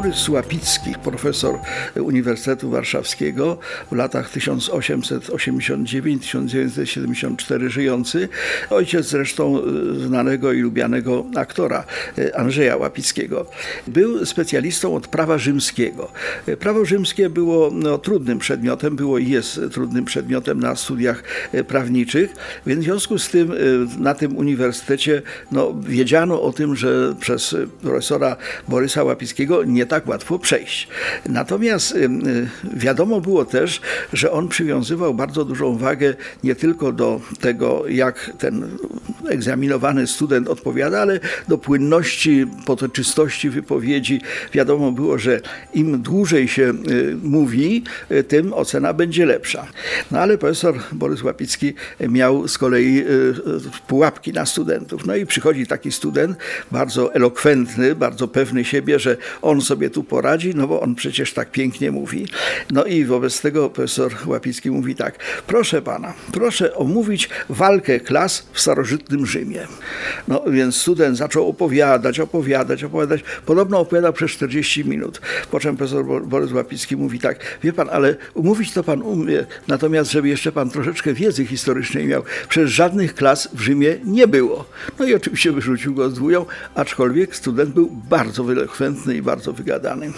Borys Łapicki, profesor Uniwersytetu Warszawskiego w latach 1889-1974 żyjący, ojciec zresztą e, znanego i lubianego aktora e, Andrzeja Łapickiego. Był specjalistą od prawa rzymskiego. E, Prawo rzymskie było no, trudnym przedmiotem, było i jest trudnym przedmiotem na studiach prawniczych, więc w związku z tym na tym uniwersytecie no, wiedziano o tym, że przez profesora Borysa Łapickiego nie tak łatwo przejść. Natomiast y, wiadomo było też, że on przywiązywał bardzo dużą wagę nie tylko do tego, jak ten egzaminowany student odpowiada, ale do płynności, potoczystości wypowiedzi. Wiadomo było, że im dłużej się y, mówi, y, tym ocena będzie lepsza. No ale profesor Borys Łapicki miał z kolei pułapki na studentów. No i przychodzi taki student, bardzo elokwentny, bardzo pewny siebie, że on sobie tu poradzi, no bo on przecież tak pięknie mówi. No i wobec tego profesor Łapicki mówi tak, proszę pana, proszę omówić walkę klas w starożytnym Rzymie. No więc student zaczął opowiadać, opowiadać, opowiadać. Podobno opowiadał przez 40 minut. Po czym profesor Bo- Borys Łapicki mówi tak, wie pan, ale umówić to pan umie, natomiast żeby jeszcze pan troszeczkę wiedzy historycznej miał, przecież żadnych klas w Rzymie nie było. No i oczywiście wyrzucił go z dwóją, aczkolwiek student był bardzo wyelokwentny i bardzo wygadany.